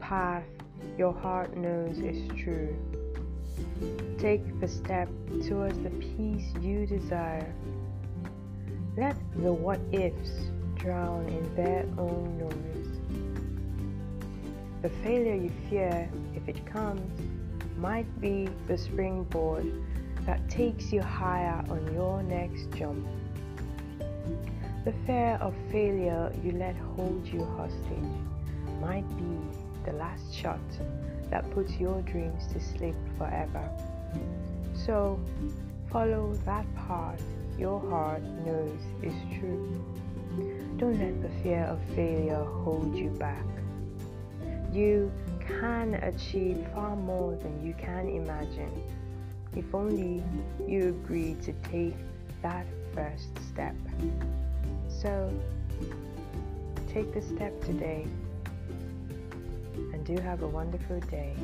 path your heart knows is true. Take the step towards the peace you desire. Let the what ifs drown in their own noise. The failure you fear, if it comes, might be the springboard that takes you higher on your next jump. The fear of failure you let hold you hostage might be the last shot that puts your dreams to sleep forever. So, follow that path your heart knows is true. Don't let the fear of failure hold you back. You can achieve far more than you can imagine if only you agree to take that first step. So, take the step today do have a wonderful day.